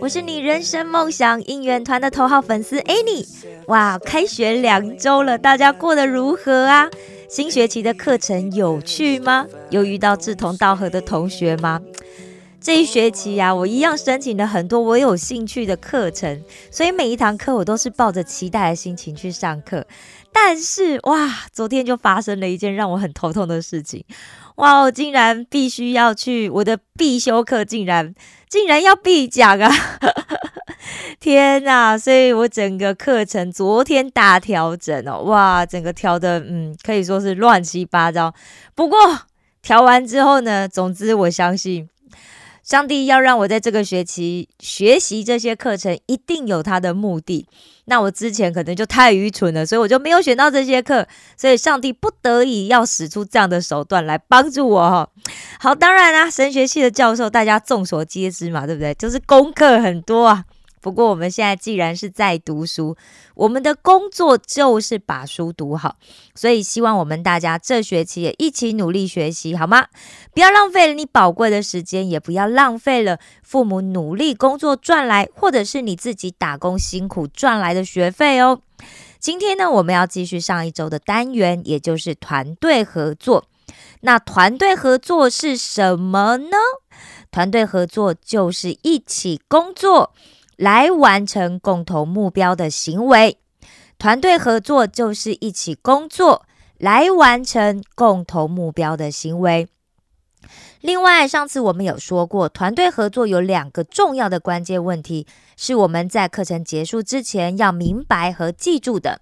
我是你人生梦想应援团的头号粉丝 Annie。哇，开学两周了，大家过得如何啊？新学期的课程有趣吗？有遇到志同道合的同学吗？这一学期呀、我一样申请了很多我有兴趣的课程，所以每一堂课我都是抱着期待的心情去上课。但是哇，昨天就发生了一件让我很头痛的事情。哇，我竟然必须要去我的必修课，竟然竟然要必讲啊！天呐！所以我整个课程昨天大调整哦，哇，整个调的嗯，可以说是乱七八糟。不过调完之后呢，总之我相信。上帝要让我在这个学期学习这些课程，一定有他的目的。那我之前可能就太愚蠢了，所以我就没有选到这些课，所以上帝不得已要使出这样的手段来帮助我哈。好，当然啦、神学系的教授大家众所皆知嘛，对不对？就是功课很多啊。不过我们现在既然是在读书，我们的工作就是把书读好，所以希望我们大家这学期也一起努力学习，好吗？不要浪费了你宝贵的时间，也不要浪费了父母努力工作赚来，或者是你自己打工辛苦赚来的学费哦。今天呢，我们要继续上一周的单元，也就是团队合作。那团队合作是什么呢？团队合作就是一起工作来完成共同目标的行为。团队合作就是一起工作来完成共同目标的行为。另外，上次我们有说过，团队合作有两个重要的关键问题，是我们在课程结束之前要明白和记住的。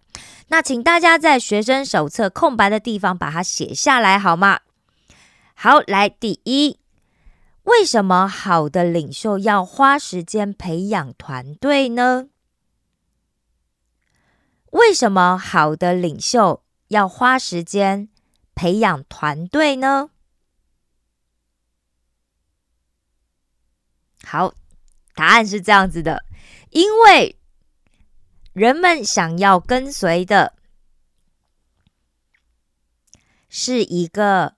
那请大家在学生手册空白的地方把它写下来，好吗？好，来，第一，为什么好的领袖要花时间培养团队呢？为什么好的领袖要花时间培养团队呢？好，答案是这样子的，因为人们想要跟随的是一个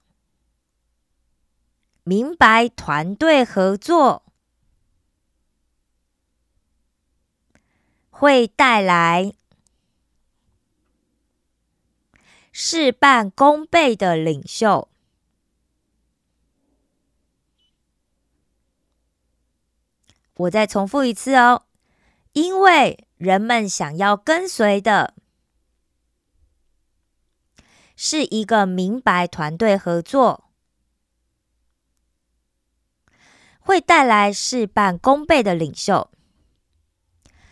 明白团队合作会带来事半功倍的领袖。我再重复一次哦，因为人们想要跟随的是一个明白团队合作会带来事半功倍的领袖。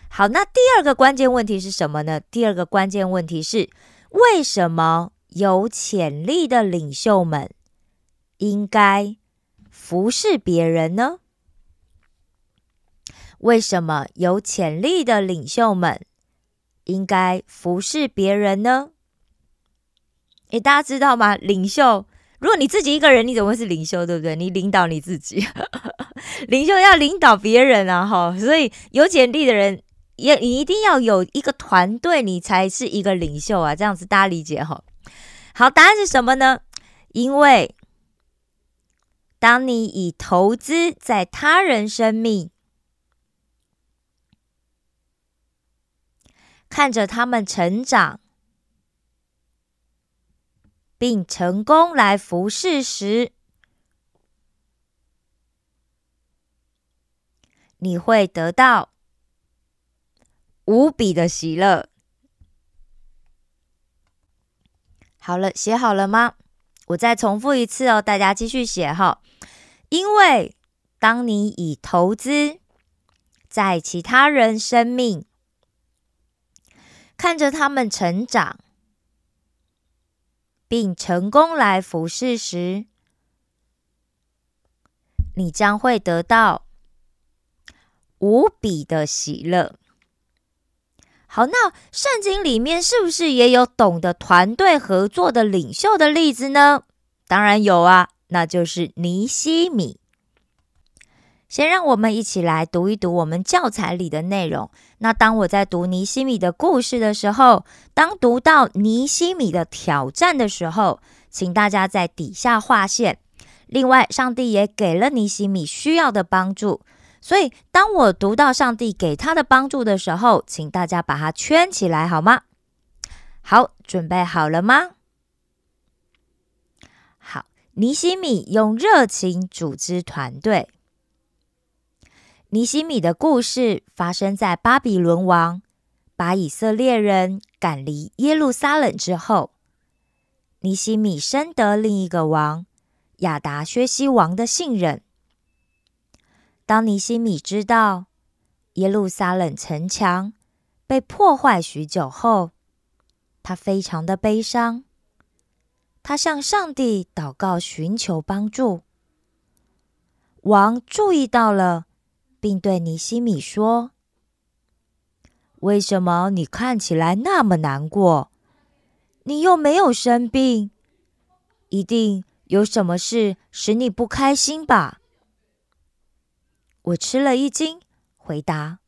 好，那第二个关键问题是什么呢？第二个关键问题是，为什么有潜力的领袖们应该服侍别人呢？为什么有潜力的领袖们应该服侍别人呢？诶，大家知道吗？领袖，如果你自己一个人，你怎么会是领袖？对不对？你领导你自己，领袖要领导别人啊！哈，所以有潜力的人，也你一定要有一个团队，你才是一个领袖啊！这样子大家理解哈？好，答案是什么呢？因为当你以投资在他人生命，看着他们成长，并成功来服侍时，你会得到无比的喜乐。好了，写好了吗？我再重复一次哦，大家继续写哈。因为当你以投资在其他人生命，看着他们成长，并成功来服侍时，你将会得到无比的喜乐。好，那圣经里面是不是也有懂得团队合作的领袖的例子呢？当然有啊，那就是尼西米。先让我们一起来读一读我们教材里的内容。那当我在读尼西米的故事的时候，当读到尼西米的挑战的时候，请大家在底下划线。另外，上帝也给了尼西米需要的帮助。所以，当我读到上帝给他的帮助的时候，请大家把它圈起来，好吗？好，准备好了吗？好，尼西米用热情组织团队。尼西米的故事发生在巴比伦王把以色列人赶离耶路撒冷之后，尼西米深得另一个王亚达薛西王的信任。当尼西米知道耶路撒冷城墙被破坏许久后，他非常的悲伤。他向上帝祷告，寻求帮助。王注意到了，并对尼西米说：“为什么你看起来那么难过？你又没有生病，一定有什么事使你不开心吧？”我吃了一惊，回答：“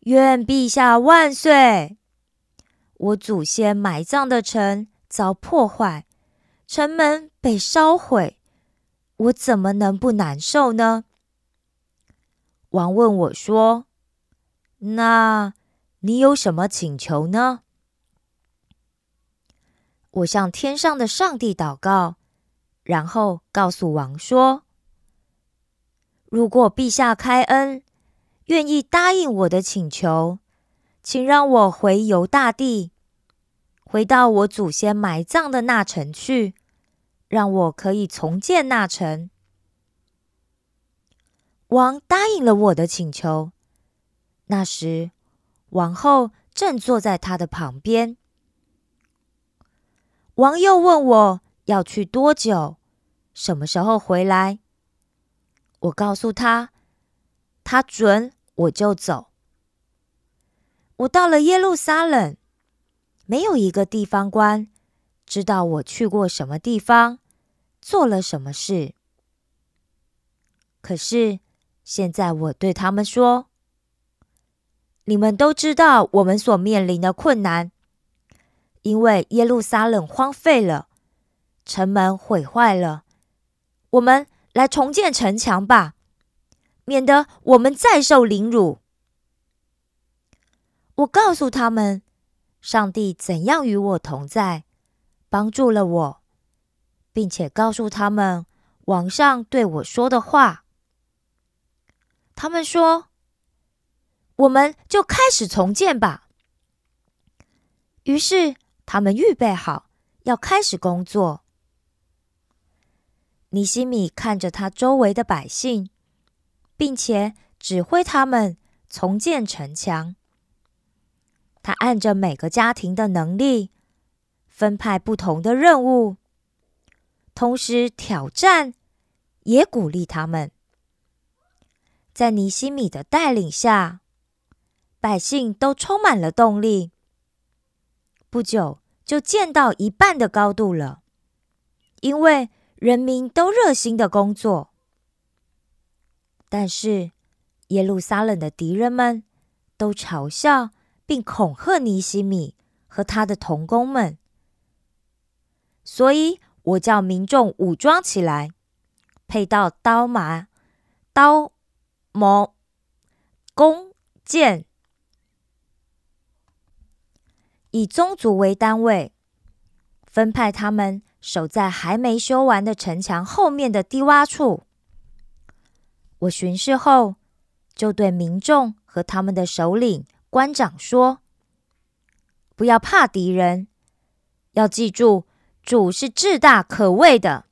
愿陛下万岁！我祖先埋葬的城遭破坏，城门被烧毁，我怎么能不难受呢？”王问我说：“那你有什么请求呢？”我向天上的上帝祷告，然后告诉王说。如果陛下开恩，愿意答应我的请求，请让我回犹大地，回到我祖先埋葬的那城去，让我可以重建那城。王答应了我的请求。那时，王后正坐在他的旁边。王又问我要去多久，什么时候回来。我告诉他，他准我就走。我到了耶路撒冷，没有一个地方官知道我去过什么地方，做了什么事。可是现在我对他们说：“你们都知道我们所面临的困难，因为耶路撒冷荒废了，城门毁坏了，我们。”来重建城墙吧，免得我们再受凌辱。我告诉他们，上帝怎样与我同在，帮助了我，并且告诉他们网上对我说的话。他们说：“我们就开始重建吧。”于是他们预备好要开始工作。尼西米看着他周围的百姓，并且指挥他们重建城墙。他按着每个家庭的能力分派不同的任务，同时挑战也鼓励他们。在尼西米的带领下，百姓都充满了动力。不久就建到一半的高度了，因为。人民都热心的工作，但是耶路撒冷的敌人们都嘲笑并恐吓尼西米和他的同工们，所以我叫民众武装起来，配到刀马、刀、某、弓、箭，以宗族为单位，分派他们。守在还没修完的城墙后面的低洼处。我巡视后，就对民众和他们的首领、官长说：“不要怕敌人，要记住，主是至大可畏的。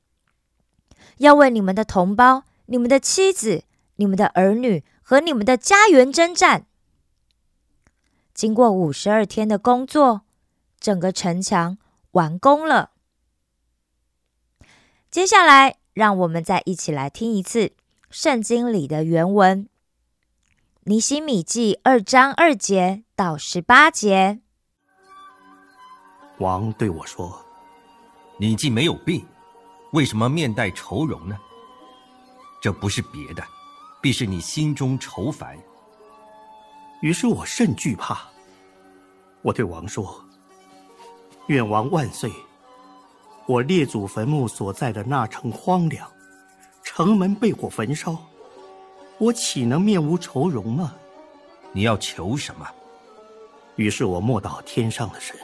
要为你们的同胞、你们的妻子、你们的儿女和你们的家园征战。”经过五十二天的工作，整个城墙完工了。接下来，让我们再一起来听一次圣经里的原文。尼西米记二章二节到十八节。王对我说：“你既没有病，为什么面带愁容呢？这不是别的，必是你心中愁烦。”于是我甚惧怕。我对王说：“愿王万岁！我列祖坟墓所在的那城荒凉，城门被火焚烧。”我岂能面无愁容吗？你要求什么？于是我默祷天上的神。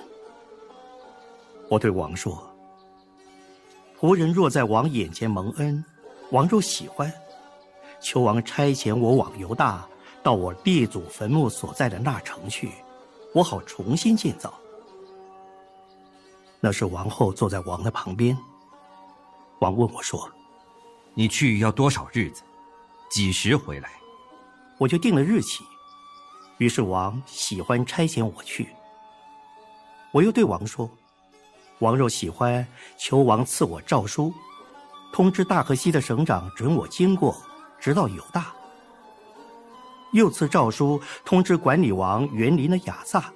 我对王说：“仆人若在王眼前蒙恩，王若喜欢，求王差遣我往犹大，到我列祖坟墓所在的那城去，我好重新建造。”那是王后坐在王的旁边。王问我说：“你去要多少日子？”几时回来，我就定了日期。于是王喜欢差遣我去。我又对王说：“王若喜欢，求王赐我诏书，通知大河西的省长准我经过，直到有大。又赐诏书通知管理王园林的亚萨，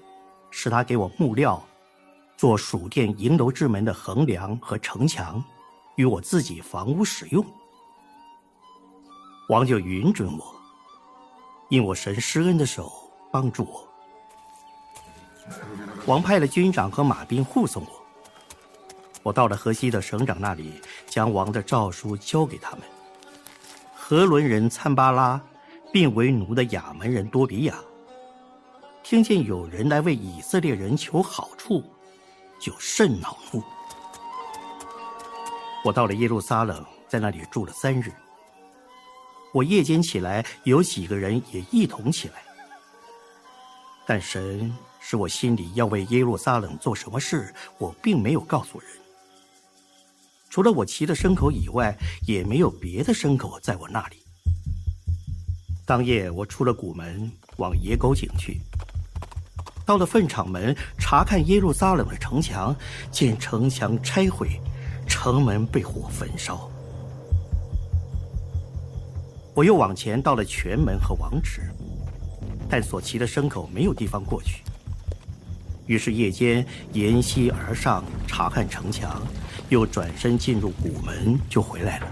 使他给我木料，做属殿营楼之门的横梁和城墙，与我自己房屋使用。”王就允准我，因我神施恩的手帮助我。王派了军长和马兵护送我。我到了河西的省长那里，将王的诏书交给他们。河伦人参巴拉，并为奴的亚门人多比亚，听见有人来为以色列人求好处，就甚恼怒。我到了耶路撒冷，在那里住了三日。我夜间起来，有几个人也一同起来。但神使我心里要为耶路撒冷做什么事，我并没有告诉人。除了我骑的牲口以外，也没有别的牲口在我那里。当夜，我出了谷门，往野狗井去。到了粪场门，查看耶路撒冷的城墙，见城墙拆毁，城门被火焚烧。我又往前到了泉门和王池，但所骑的牲口没有地方过去。于是夜间沿溪而上查看城墙，又转身进入古门就回来了。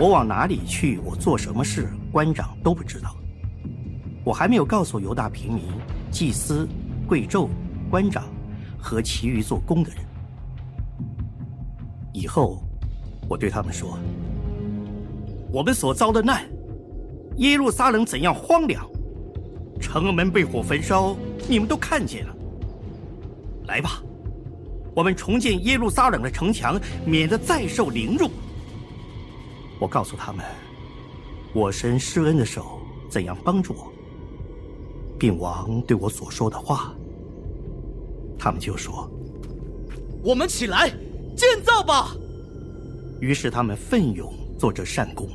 我往哪里去，我做什么事，官长都不知道。我还没有告诉犹大平民、祭司、贵胄、官长和其余做工的人。以后，我对他们说。我们所遭的难，耶路撒冷怎样荒凉，城门被火焚烧，你们都看见了。来吧，我们重建耶路撒冷的城墙，免得再受凌辱。我告诉他们，我神施恩的手怎样帮助我，并王对我所说的话，他们就说：“我们起来建造吧。”于是他们奋勇做这善功。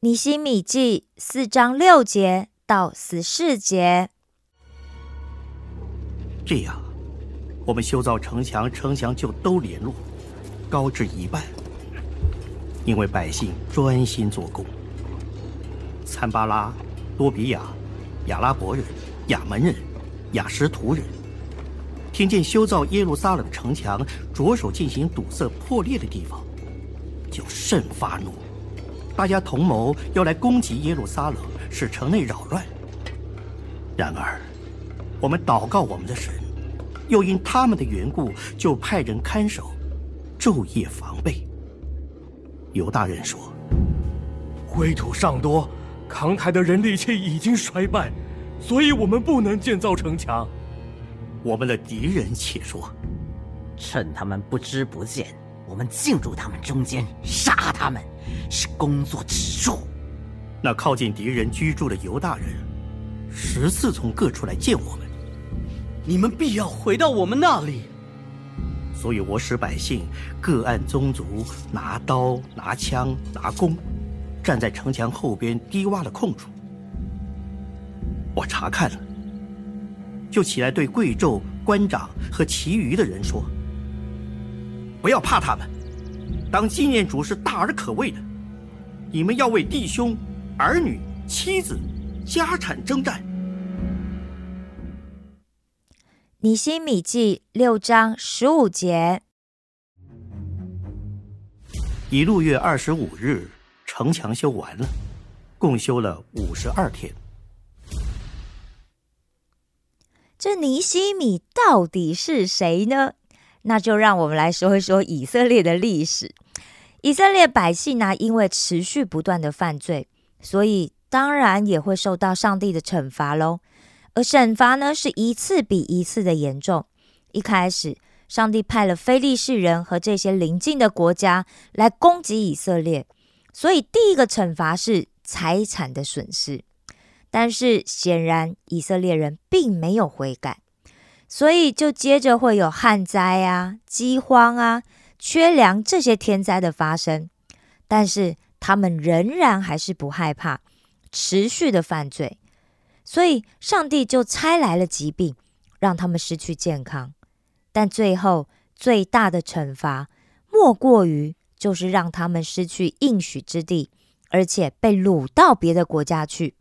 尼西米记四章六节到十四节。这样，我们修造城墙，城墙就都联络，高至一半。因为百姓专心做工。参巴拉、多比亚、亚拉伯人、亚门人、亚什图人，听见修造耶路撒冷城墙，着手进行堵塞破裂的地方，就甚发怒。大家同谋要来攻击耶路撒冷，使城内扰乱。然而，我们祷告我们的神，又因他们的缘故，就派人看守，昼夜防备。尤大人说：“灰土尚多，扛抬的人力气已经衰败，所以我们不能建造城墙。”我们的敌人且说：“趁他们不知不见。”我们进入他们中间，杀他们，是工作止住。那靠近敌人居住的尤大人，十次从各处来见我们。你们必要回到我们那里。所以我使百姓各按宗族拿刀、拿枪、拿弓，站在城墙后边低洼的空处。我查看了，就起来对贵胄、官长和其余的人说。不要怕他们，当纪念主是大而可畏的，你们要为弟兄、儿女、妻子、家产征战。尼西米记六章十五节，一路月二十五日，城墙修完了，共修了五十二天。这尼西米到底是谁呢？那就让我们来说一说以色列的历史。以色列百姓呢，因为持续不断的犯罪，所以当然也会受到上帝的惩罚喽。而惩罚呢，是一次比一次的严重。一开始，上帝派了非利士人和这些邻近的国家来攻击以色列，所以第一个惩罚是财产的损失。但是显然以色列人并没有悔改。所以就接着会有旱灾啊、饥荒啊、缺粮这些天灾的发生，但是他们仍然还是不害怕，持续的犯罪，所以上帝就差来了疾病，让他们失去健康。但最后最大的惩罚，莫过于就是让他们失去应许之地，而且被掳到别的国家去。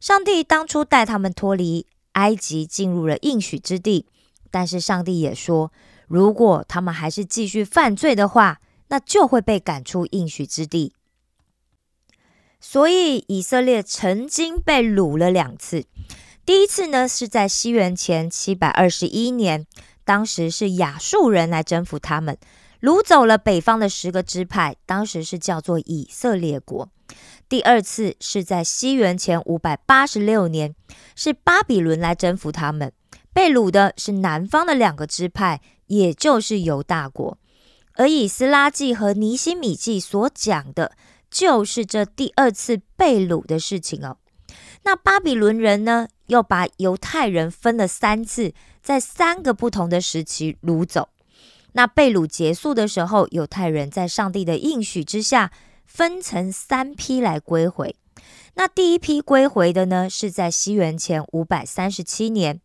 上帝当初带他们脱离。埃及进入了应许之地，但是上帝也说，如果他们还是继续犯罪的话，那就会被赶出应许之地。所以以色列曾经被掳了两次，第一次呢是在西元前七百二十一年，当时是亚述人来征服他们，掳走了北方的十个支派，当时是叫做以色列国。第二次是在西元前五百八十六年，是巴比伦来征服他们，被掳的是南方的两个支派，也就是犹大国。而以斯拉记和尼希米记所讲的，就是这第二次被掳的事情哦。那巴比伦人呢，又把犹太人分了三次，在三个不同的时期掳走。那被掳结束的时候，犹太人在上帝的应许之下。分成三批来归回。那第一批归回的呢，是在西元前五百三十七年，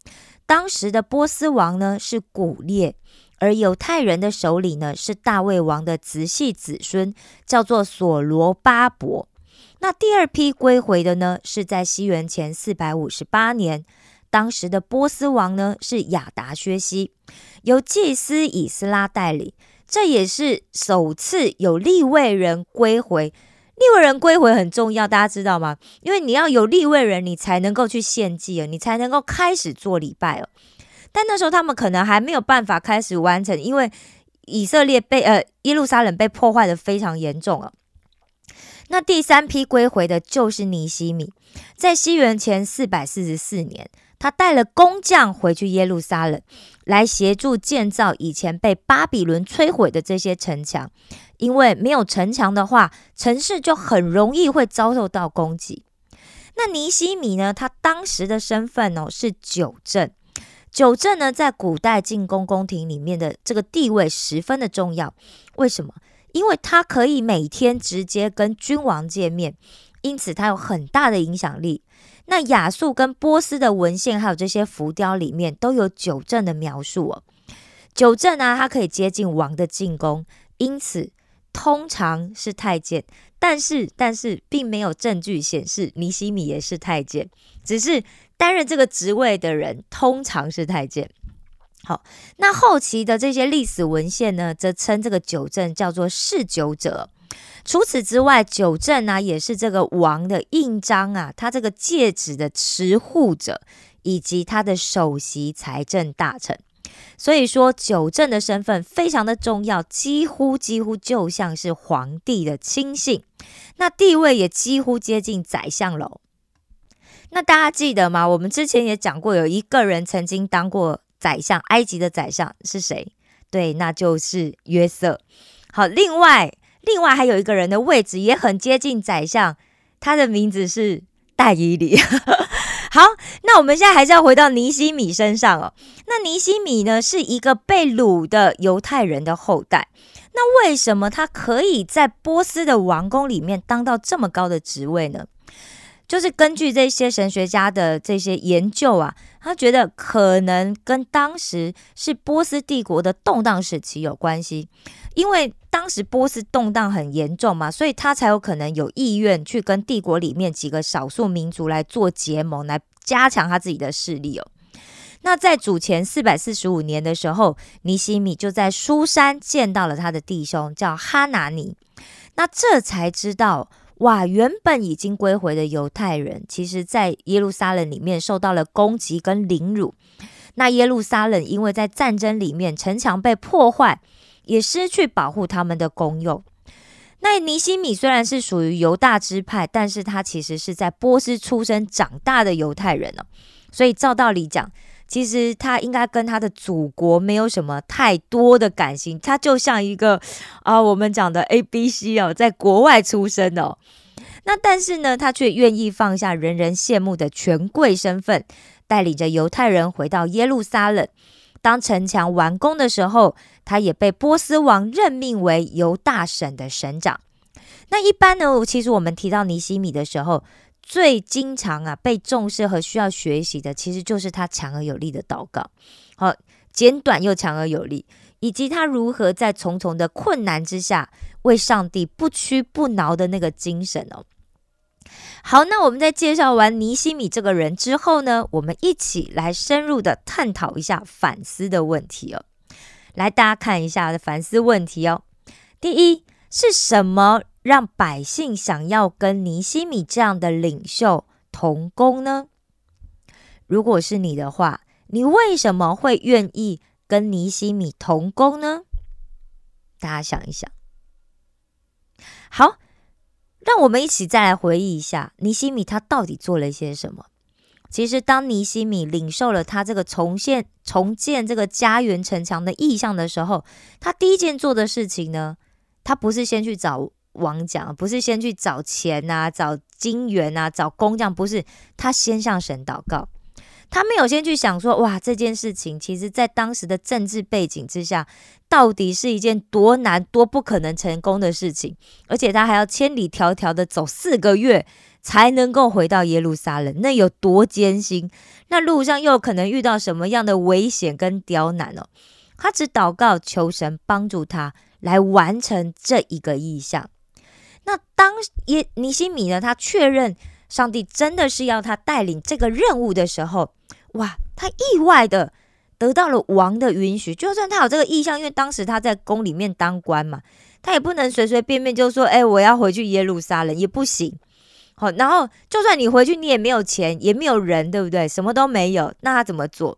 当时的波斯王呢是古列，而犹太人的首领呢是大卫王的直系子孙，叫做所罗巴伯。那第二批归回的呢，是在西元前四百五十八年，当时的波斯王呢是亚达薛西，由祭司以斯拉带领。这也是首次有立位人归回，立位人归回很重要，大家知道吗？因为你要有立位人，你才能够去献祭啊，你才能够开始做礼拜哦。但那时候他们可能还没有办法开始完成，因为以色列被呃耶路撒冷被破坏的非常严重了。那第三批归回的就是尼西米，在西元前四百四十四年。他带了工匠回去耶路撒冷，来协助建造以前被巴比伦摧毁的这些城墙。因为没有城墙的话，城市就很容易会遭受到攻击。那尼西米呢？他当时的身份哦是九正，九正呢在古代进宫宫廷里面的这个地位十分的重要。为什么？因为他可以每天直接跟君王见面，因此他有很大的影响力。那亚述跟波斯的文献，还有这些浮雕里面，都有九正的描述哦。九正呢，它可以接近王的进宫，因此通常是太监。但是，但是并没有证据显示尼西米也是太监，只是担任这个职位的人通常是太监。好，那后期的这些历史文献呢，则称这个九正叫做侍酒者。除此之外，九正啊也是这个王的印章啊，他这个戒指的持护者，以及他的首席财政大臣。所以说，九正的身份非常的重要，几乎几乎就像是皇帝的亲信，那地位也几乎接近宰相喽。那大家记得吗？我们之前也讲过，有一个人曾经当过宰相，埃及的宰相是谁？对，那就是约瑟。好，另外。另外还有一个人的位置也很接近宰相，他的名字是戴伊里。好，那我们现在还是要回到尼西米身上哦。那尼西米呢，是一个被掳的犹太人的后代。那为什么他可以在波斯的王宫里面当到这么高的职位呢？就是根据这些神学家的这些研究啊，他觉得可能跟当时是波斯帝国的动荡时期有关系，因为。当时波斯动荡很严重嘛，所以他才有可能有意愿去跟帝国里面几个少数民族来做结盟，来加强他自己的势力哦。那在主前四百四十五年的时候，尼西米就在苏山见到了他的弟兄，叫哈拿尼。那这才知道，哇，原本已经归回的犹太人，其实在耶路撒冷里面受到了攻击跟凌辱。那耶路撒冷因为在战争里面城墙被破坏，也失去保护他们的功用。那尼西米虽然是属于犹大支派，但是他其实是在波斯出生长大的犹太人哦，所以照道理讲。其实他应该跟他的祖国没有什么太多的感情，他就像一个啊，我们讲的 A B C 哦，在国外出生哦。那但是呢，他却愿意放下人人羡慕的权贵身份，带领着犹太人回到耶路撒冷。当城墙完工的时候，他也被波斯王任命为犹大省的省长。那一般呢，其实我们提到尼西米的时候。最经常啊被重视和需要学习的，其实就是他强而有力的祷告，好简短又强而有力，以及他如何在重重的困难之下为上帝不屈不挠的那个精神哦。好，那我们在介绍完尼西米这个人之后呢，我们一起来深入的探讨一下反思的问题哦。来，大家看一下的反思问题哦。第一是什么？让百姓想要跟尼西米这样的领袖同工呢？如果是你的话，你为什么会愿意跟尼西米同工呢？大家想一想。好，让我们一起再来回忆一下尼西米他到底做了一些什么。其实，当尼西米领受了他这个重建、重建这个家园城墙的意向的时候，他第一件做的事情呢，他不是先去找。王讲不是先去找钱啊，找金元啊，找工匠，不是他先向神祷告，他没有先去想说，哇，这件事情其实在当时的政治背景之下，到底是一件多难、多不可能成功的事情，而且他还要千里迢迢的走四个月才能够回到耶路撒冷，那有多艰辛？那路上又可能遇到什么样的危险跟刁难哦？他只祷告求神帮助他来完成这一个意向。那当耶尼西米呢？他确认上帝真的是要他带领这个任务的时候，哇！他意外的得到了王的允许。就算他有这个意向，因为当时他在宫里面当官嘛，他也不能随随便便就说：“哎，我要回去耶路撒冷也不行。”好，然后就算你回去，你也没有钱，也没有人，对不对？什么都没有，那他怎么做？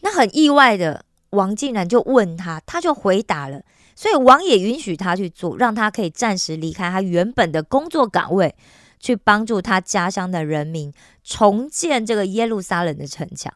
那很意外的，王竟然就问他，他就回答了。所以王也允许他去做，让他可以暂时离开他原本的工作岗位，去帮助他家乡的人民重建这个耶路撒冷的城墙。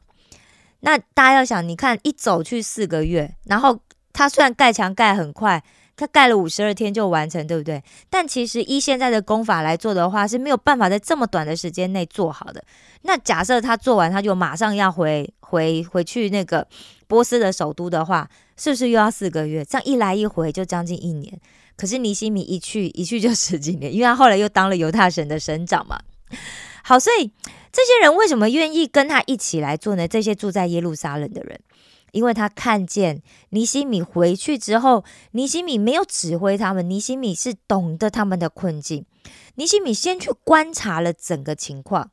那大家要想，你看一走去四个月，然后他虽然盖墙盖很快。他盖了五十二天就完成，对不对？但其实依现在的功法来做的话，是没有办法在这么短的时间内做好的。那假设他做完，他就马上要回回回去那个波斯的首都的话，是不是又要四个月？这样一来一回就将近一年。可是尼西米一去一去就十几年，因为他后来又当了犹太省的省长嘛。好，所以这些人为什么愿意跟他一起来做呢？这些住在耶路撒冷的人。因为他看见尼西米回去之后，尼西米没有指挥他们，尼西米是懂得他们的困境。尼西米先去观察了整个情况，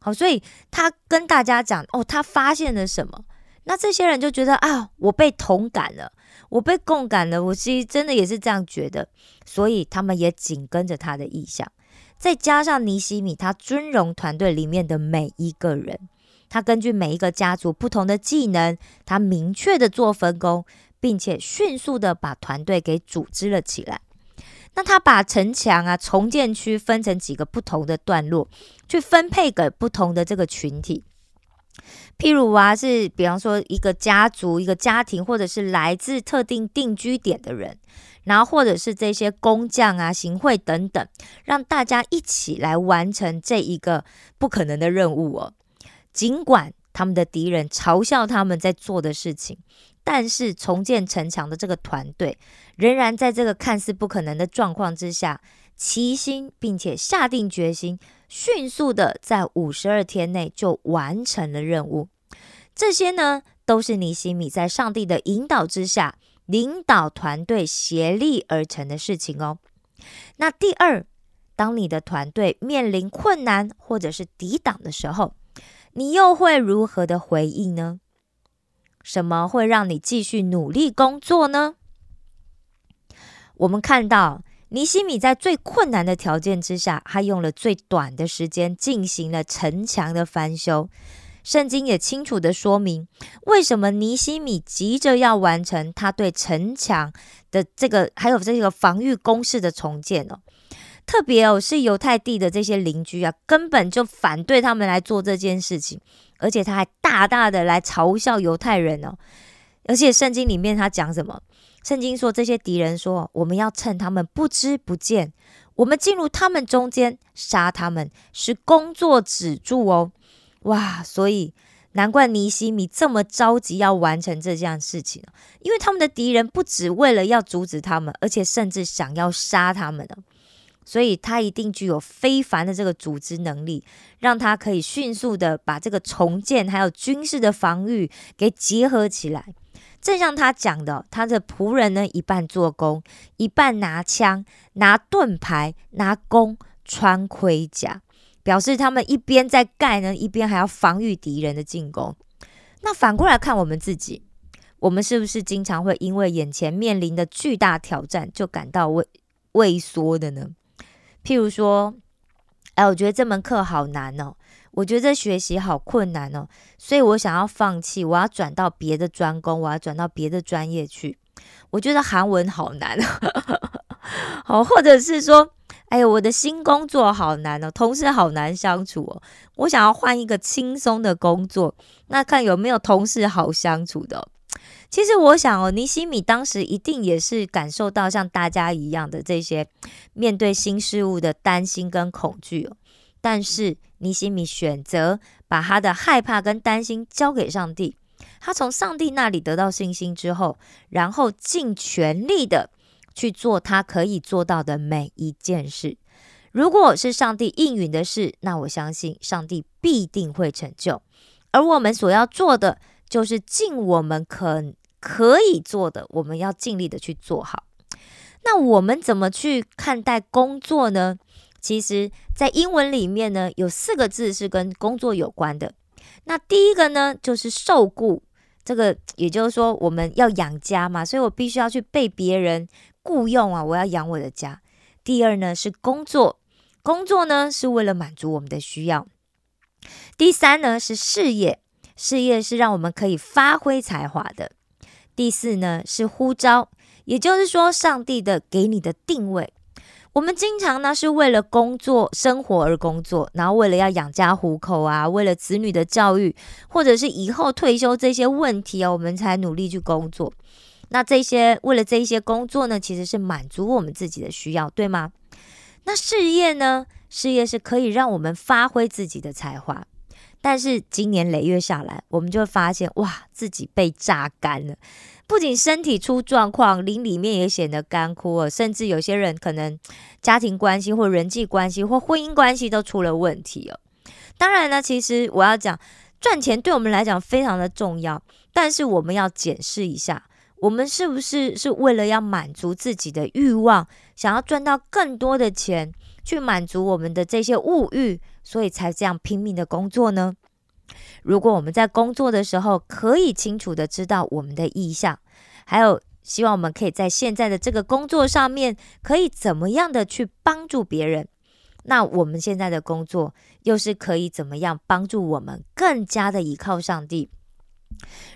好，所以他跟大家讲哦，他发现了什么？那这些人就觉得啊，我被同感了，我被共感了，我其实真的也是这样觉得，所以他们也紧跟着他的意向，再加上尼西米他尊荣团队里面的每一个人。他根据每一个家族不同的技能，他明确的做分工，并且迅速的把团队给组织了起来。那他把城墙啊重建区分成几个不同的段落，去分配给不同的这个群体。譬如啊，是比方说一个家族、一个家庭，或者是来自特定定居点的人，然后或者是这些工匠啊、行贿等等，让大家一起来完成这一个不可能的任务哦。尽管他们的敌人嘲笑他们在做的事情，但是重建城墙的这个团队仍然在这个看似不可能的状况之下，齐心并且下定决心，迅速的在五十二天内就完成了任务。这些呢，都是尼西米在上帝的引导之下，领导团队协力而成的事情哦。那第二，当你的团队面临困难或者是抵挡的时候，你又会如何的回应呢？什么会让你继续努力工作呢？我们看到尼西米在最困难的条件之下，他用了最短的时间进行了城墙的翻修。圣经也清楚的说明，为什么尼西米急着要完成他对城墙的这个，还有这个防御工事的重建哦。特别哦，是犹太地的这些邻居啊，根本就反对他们来做这件事情，而且他还大大的来嘲笑犹太人哦。而且圣经里面他讲什么？圣经说这些敌人说，我们要趁他们不知不见，我们进入他们中间杀他们，使工作止住哦。哇，所以难怪尼西米这么着急要完成这件事情，因为他们的敌人不只为了要阻止他们，而且甚至想要杀他们的。所以他一定具有非凡的这个组织能力，让他可以迅速的把这个重建还有军事的防御给结合起来。正像他讲的，他的仆人呢，一半做工，一半拿枪、拿盾牌、拿弓、穿盔甲，表示他们一边在盖呢，一边还要防御敌人的进攻。那反过来看我们自己，我们是不是经常会因为眼前面临的巨大挑战，就感到畏畏缩的呢？譬如说，哎，我觉得这门课好难哦，我觉得学习好困难哦，所以我想要放弃，我要转到别的专攻，我要转到别的专业去。我觉得韩文好难，好，或者是说，哎呀，我的新工作好难哦，同事好难相处哦，我想要换一个轻松的工作，那看有没有同事好相处的。其实我想哦，尼西米当时一定也是感受到像大家一样的这些面对新事物的担心跟恐惧哦。但是尼西米选择把他的害怕跟担心交给上帝，他从上帝那里得到信心之后，然后尽全力的去做他可以做到的每一件事。如果是上帝应允的事，那我相信上帝必定会成就。而我们所要做的，就是尽我们可。可以做的，我们要尽力的去做好。那我们怎么去看待工作呢？其实，在英文里面呢，有四个字是跟工作有关的。那第一个呢，就是受雇，这个也就是说，我们要养家嘛，所以我必须要去被别人雇佣啊，我要养我的家。第二呢，是工作，工作呢是为了满足我们的需要。第三呢，是事业，事业是让我们可以发挥才华的。第四呢是呼召，也就是说上帝的给你的定位。我们经常呢是为了工作生活而工作，然后为了要养家糊口啊，为了子女的教育，或者是以后退休这些问题啊，我们才努力去工作。那这些为了这一些工作呢，其实是满足我们自己的需要，对吗？那事业呢？事业是可以让我们发挥自己的才华。但是今年累月下来，我们就会发现，哇，自己被榨干了。不仅身体出状况，灵里面也显得干枯了。甚至有些人可能家庭关系或人际关系或婚姻关系都出了问题哦。当然呢，其实我要讲，赚钱对我们来讲非常的重要。但是我们要检视一下，我们是不是是为了要满足自己的欲望，想要赚到更多的钱，去满足我们的这些物欲。所以才这样拼命的工作呢？如果我们在工作的时候可以清楚的知道我们的意向，还有希望我们可以在现在的这个工作上面可以怎么样的去帮助别人，那我们现在的工作又是可以怎么样帮助我们更加的依靠上帝？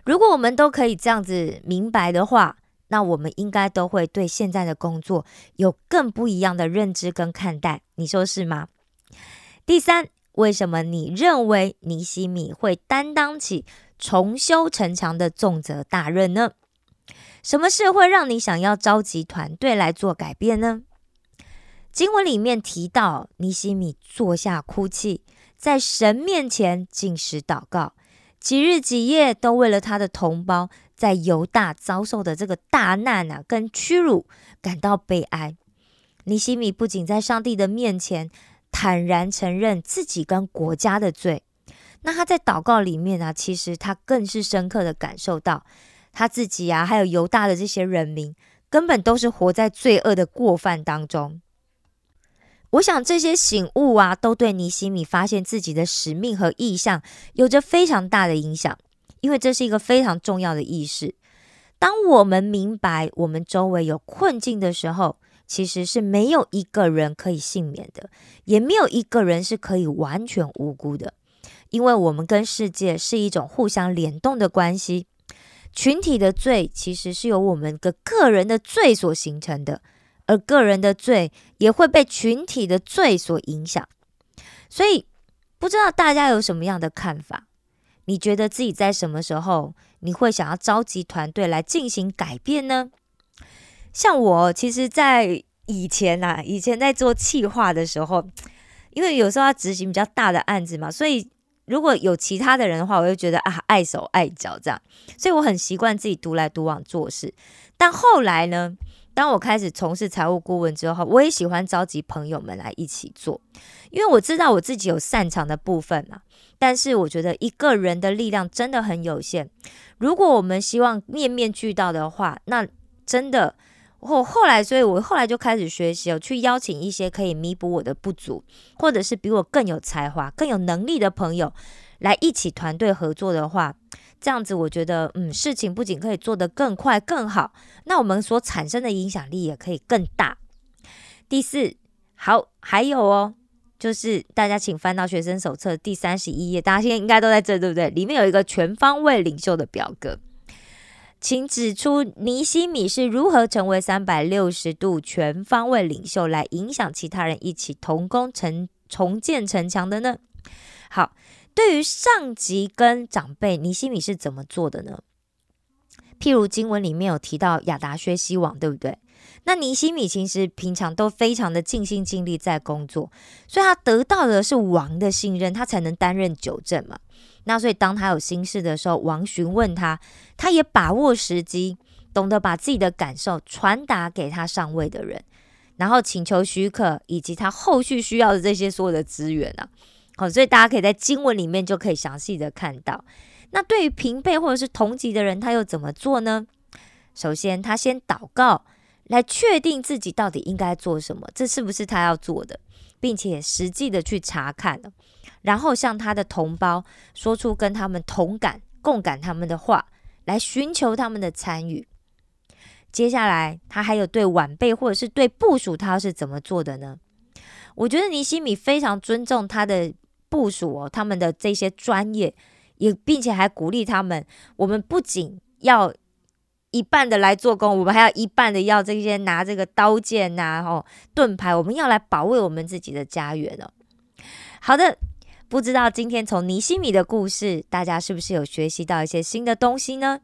如果我们都可以这样子明白的话，那我们应该都会对现在的工作有更不一样的认知跟看待，你说是吗？第三，为什么你认为尼西米会担当起重修城墙的重责大任呢？什么事会让你想要召集团队来做改变呢？经文里面提到，尼西米坐下哭泣，在神面前进食祷告，几日几夜都为了他的同胞在犹大遭受的这个大难啊，跟屈辱感到悲哀。尼西米不仅在上帝的面前。坦然承认自己跟国家的罪，那他在祷告里面呢，其实他更是深刻的感受到，他自己啊，还有犹大的这些人民，根本都是活在罪恶的过犯当中。我想这些醒悟啊，都对尼西米发现自己的使命和意向有着非常大的影响，因为这是一个非常重要的意识。当我们明白我们周围有困境的时候，其实是没有一个人可以幸免的，也没有一个人是可以完全无辜的，因为我们跟世界是一种互相联动的关系。群体的罪其实是由我们个个人的罪所形成的。而个人的罪也会被群体的罪所影响，所以不知道大家有什么样的看法？你觉得自己在什么时候你会想要召集团队来进行改变呢？像我，其实，在以前啊，以前在做企划的时候，因为有时候要执行比较大的案子嘛，所以如果有其他的人的话，我就觉得啊，碍手碍脚这样，所以我很习惯自己独来独往做事。但后来呢？当我开始从事财务顾问之后，我也喜欢召集朋友们来一起做，因为我知道我自己有擅长的部分嘛。但是我觉得一个人的力量真的很有限，如果我们希望面面俱到的话，那真的我后来，所以我后来就开始学习，去邀请一些可以弥补我的不足，或者是比我更有才华、更有能力的朋友来一起团队合作的话。这样子，我觉得，嗯，事情不仅可以做得更快更好，那我们所产生的影响力也可以更大。第四，好，还有哦，就是大家请翻到学生手册第三十一页，大家现在应该都在这，对不对？里面有一个全方位领袖的表格，请指出尼西米是如何成为三百六十度全方位领袖，来影响其他人一起同工成重建城墙的呢？好。对于上级跟长辈，尼西米是怎么做的呢？譬如经文里面有提到亚达薛西王，对不对？那尼西米其实平常都非常的尽心尽力在工作，所以他得到的是王的信任，他才能担任九正嘛。那所以当他有心事的时候，王询问他，他也把握时机，懂得把自己的感受传达给他上位的人，然后请求许可，以及他后续需要的这些所有的资源啊。好，所以大家可以在经文里面就可以详细的看到。那对于平辈或者是同级的人，他又怎么做呢？首先，他先祷告，来确定自己到底应该做什么，这是不是他要做的，并且实际的去查看然后向他的同胞说出跟他们同感、共感他们的话，来寻求他们的参与。接下来，他还有对晚辈或者是对部署，他是怎么做的呢？我觉得尼西米非常尊重他的。部署哦，他们的这些专业，也并且还鼓励他们。我们不仅要一半的来做工，我们还要一半的要这些拿这个刀剑呐、哦盾牌，我们要来保卫我们自己的家园哦。好的，不知道今天从尼西米的故事，大家是不是有学习到一些新的东西呢？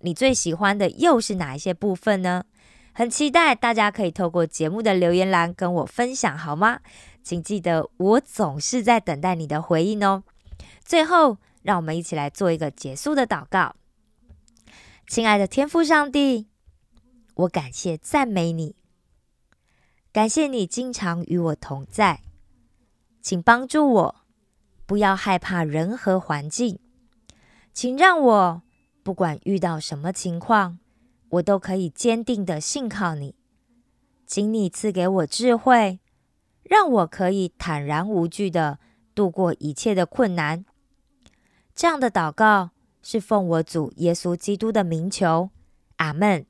你最喜欢的又是哪一些部分呢？很期待大家可以透过节目的留言栏跟我分享，好吗？请记得，我总是在等待你的回应哦。最后，让我们一起来做一个结束的祷告。亲爱的天父上帝，我感谢赞美你，感谢你经常与我同在，请帮助我不要害怕人和环境，请让我不管遇到什么情况，我都可以坚定的信靠你，请你赐给我智慧。让我可以坦然无惧的度过一切的困难。这样的祷告是奉我主耶稣基督的名求，阿门。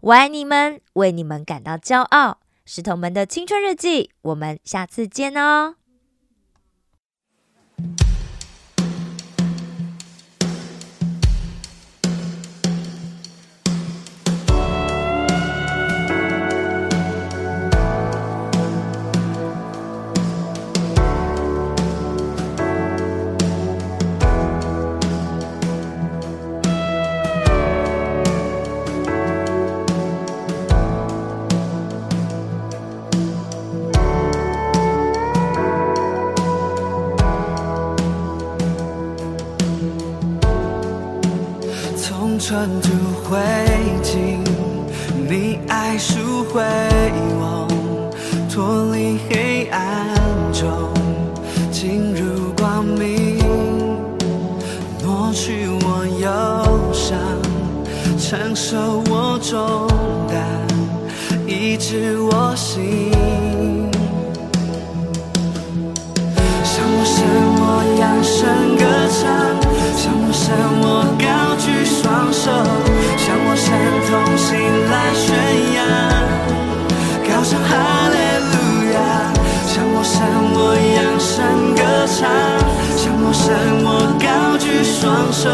我爱你们，为你们感到骄傲。石头们的青春日记，我们下次见哦。穿透灰烬，你爱赎回我，脱离黑暗中，进入光明。抹去我忧伤，承受我重担，医治我心。像我什么样？身像我山同心来宣扬，高唱哈利路亚。像我山我扬声歌唱，像我山我高举双手，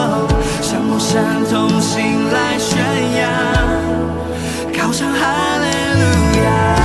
像我山同心来宣扬，高唱哈利路亚。